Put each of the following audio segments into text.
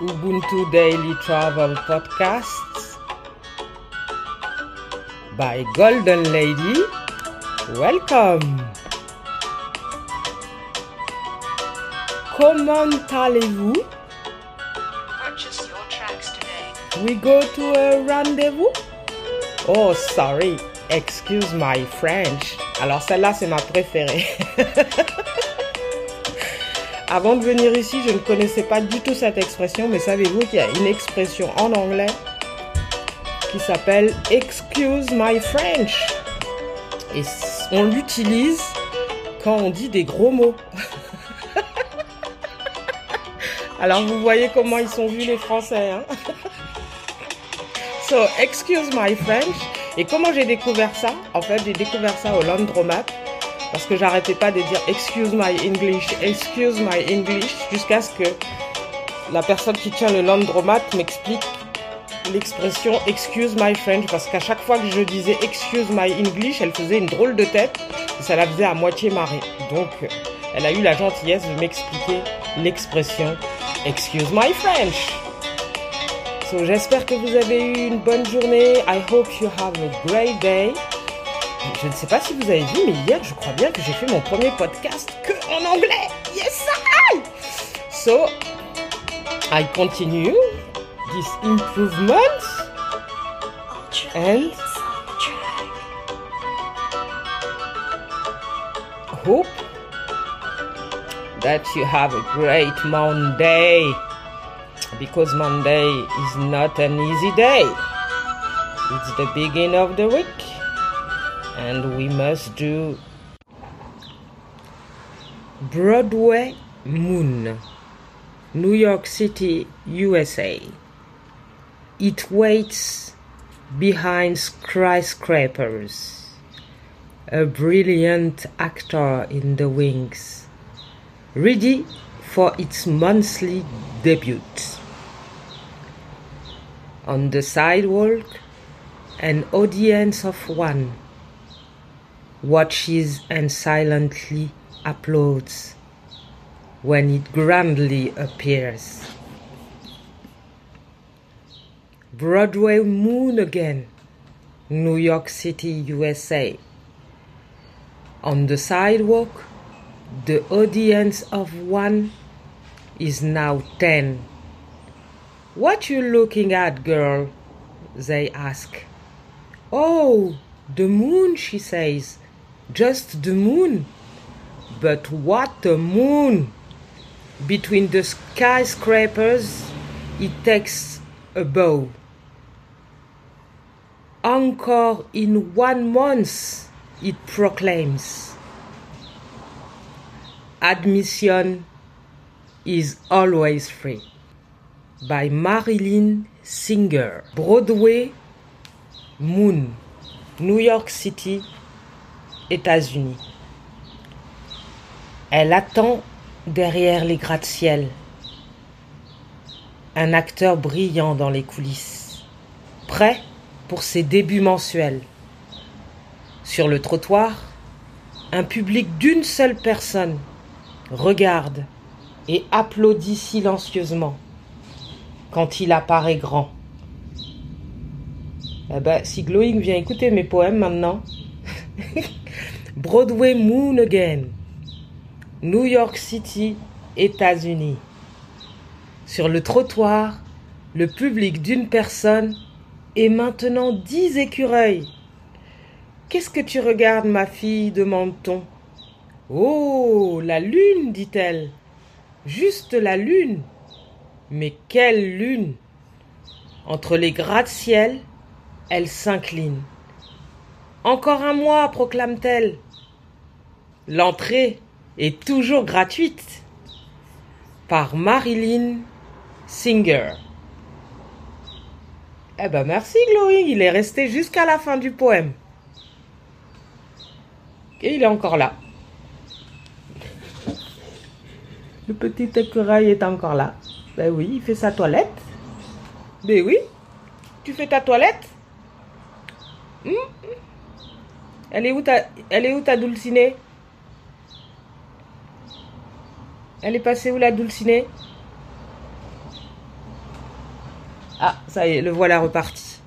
Ubuntu Daily Travel Podcasts by Golden Lady. Welcome. Comment allez-vous? Purchase your tracks today. We go to a rendezvous? Oh, sorry. Excuse my French. Alors celle-là, c'est ma préférée. Avant de venir ici, je ne connaissais pas du tout cette expression, mais savez-vous qu'il y a une expression en anglais qui s'appelle Excuse my French. Et on l'utilise quand on dit des gros mots. Alors vous voyez comment ils sont vus les Français. Hein so, excuse my French. Et comment j'ai découvert ça? En fait, j'ai découvert ça au Landromat parce que j'arrêtais pas de dire excuse my English, excuse my English jusqu'à ce que la personne qui tient le Landromat m'explique l'expression excuse my French parce qu'à chaque fois que je disais excuse my English, elle faisait une drôle de tête et ça la faisait à moitié marrer. Donc, elle a eu la gentillesse de m'expliquer l'expression excuse my French. So, j'espère que vous avez eu une bonne journée. I hope you have a great day. Je ne sais pas si vous avez vu, mais hier, je crois bien que j'ai fait mon premier podcast que en anglais. Yes, I! So, I continue this improvement and hope that you have a great Monday. Because Monday is not an easy day. It's the beginning of the week. And we must do Broadway Moon, New York City, USA. It waits behind skyscrapers. A brilliant actor in the wings, ready for its monthly debut. On the sidewalk, an audience of one watches and silently applauds when it grandly appears. Broadway Moon again, New York City, USA. On the sidewalk, the audience of one is now ten. What you looking at, girl? They ask. Oh, the moon, she says. Just the moon. But what a moon! Between the skyscrapers, it takes a bow. Encore in one month, it proclaims. Admission is always free. By Marilyn Singer. Broadway, Moon, New York City, États-Unis. Elle attend derrière les gratte-ciel. Un acteur brillant dans les coulisses, prêt pour ses débuts mensuels. Sur le trottoir, un public d'une seule personne regarde et applaudit silencieusement quand il apparaît grand. Eh ben, si Glowing vient écouter mes poèmes maintenant. Broadway Moon Again. New York City, États-Unis. Sur le trottoir, le public d'une personne est maintenant dix écureuils. Qu'est-ce que tu regardes, ma fille demande-t-on. Oh, la lune, dit-elle. Juste la lune. Mais quelle lune Entre les gratte-ciel, elle s'incline. Encore un mois, proclame-t-elle. L'entrée est toujours gratuite. Par Marilyn Singer. Eh ben merci Glowing, il est resté jusqu'à la fin du poème. Et il est encore là. Le petit écureuil est encore là. Ben oui, il fait sa toilette. Ben oui, tu fais ta toilette? Hmm? Elle est où ta, elle dulcinée Elle est passée où la dulcinée Ah, ça y est, le voilà reparti.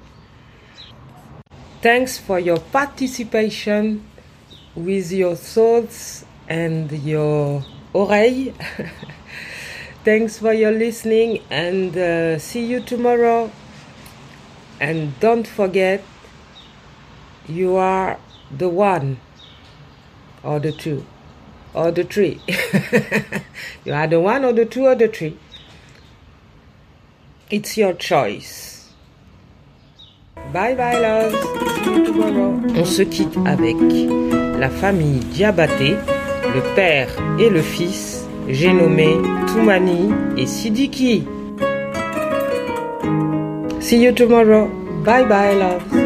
Thanks for your participation with your thoughts and your oreille. Thanks for your listening and uh, see you tomorrow. And don't forget, you are the one or the two or the three. you are the one or the two or the three. It's your choice. Bye bye, love. See you tomorrow. On se quitte avec la famille Diabaté, le père et le fils, j'ai nommé Toumani et Sidiki. See you tomorrow. Bye bye, love.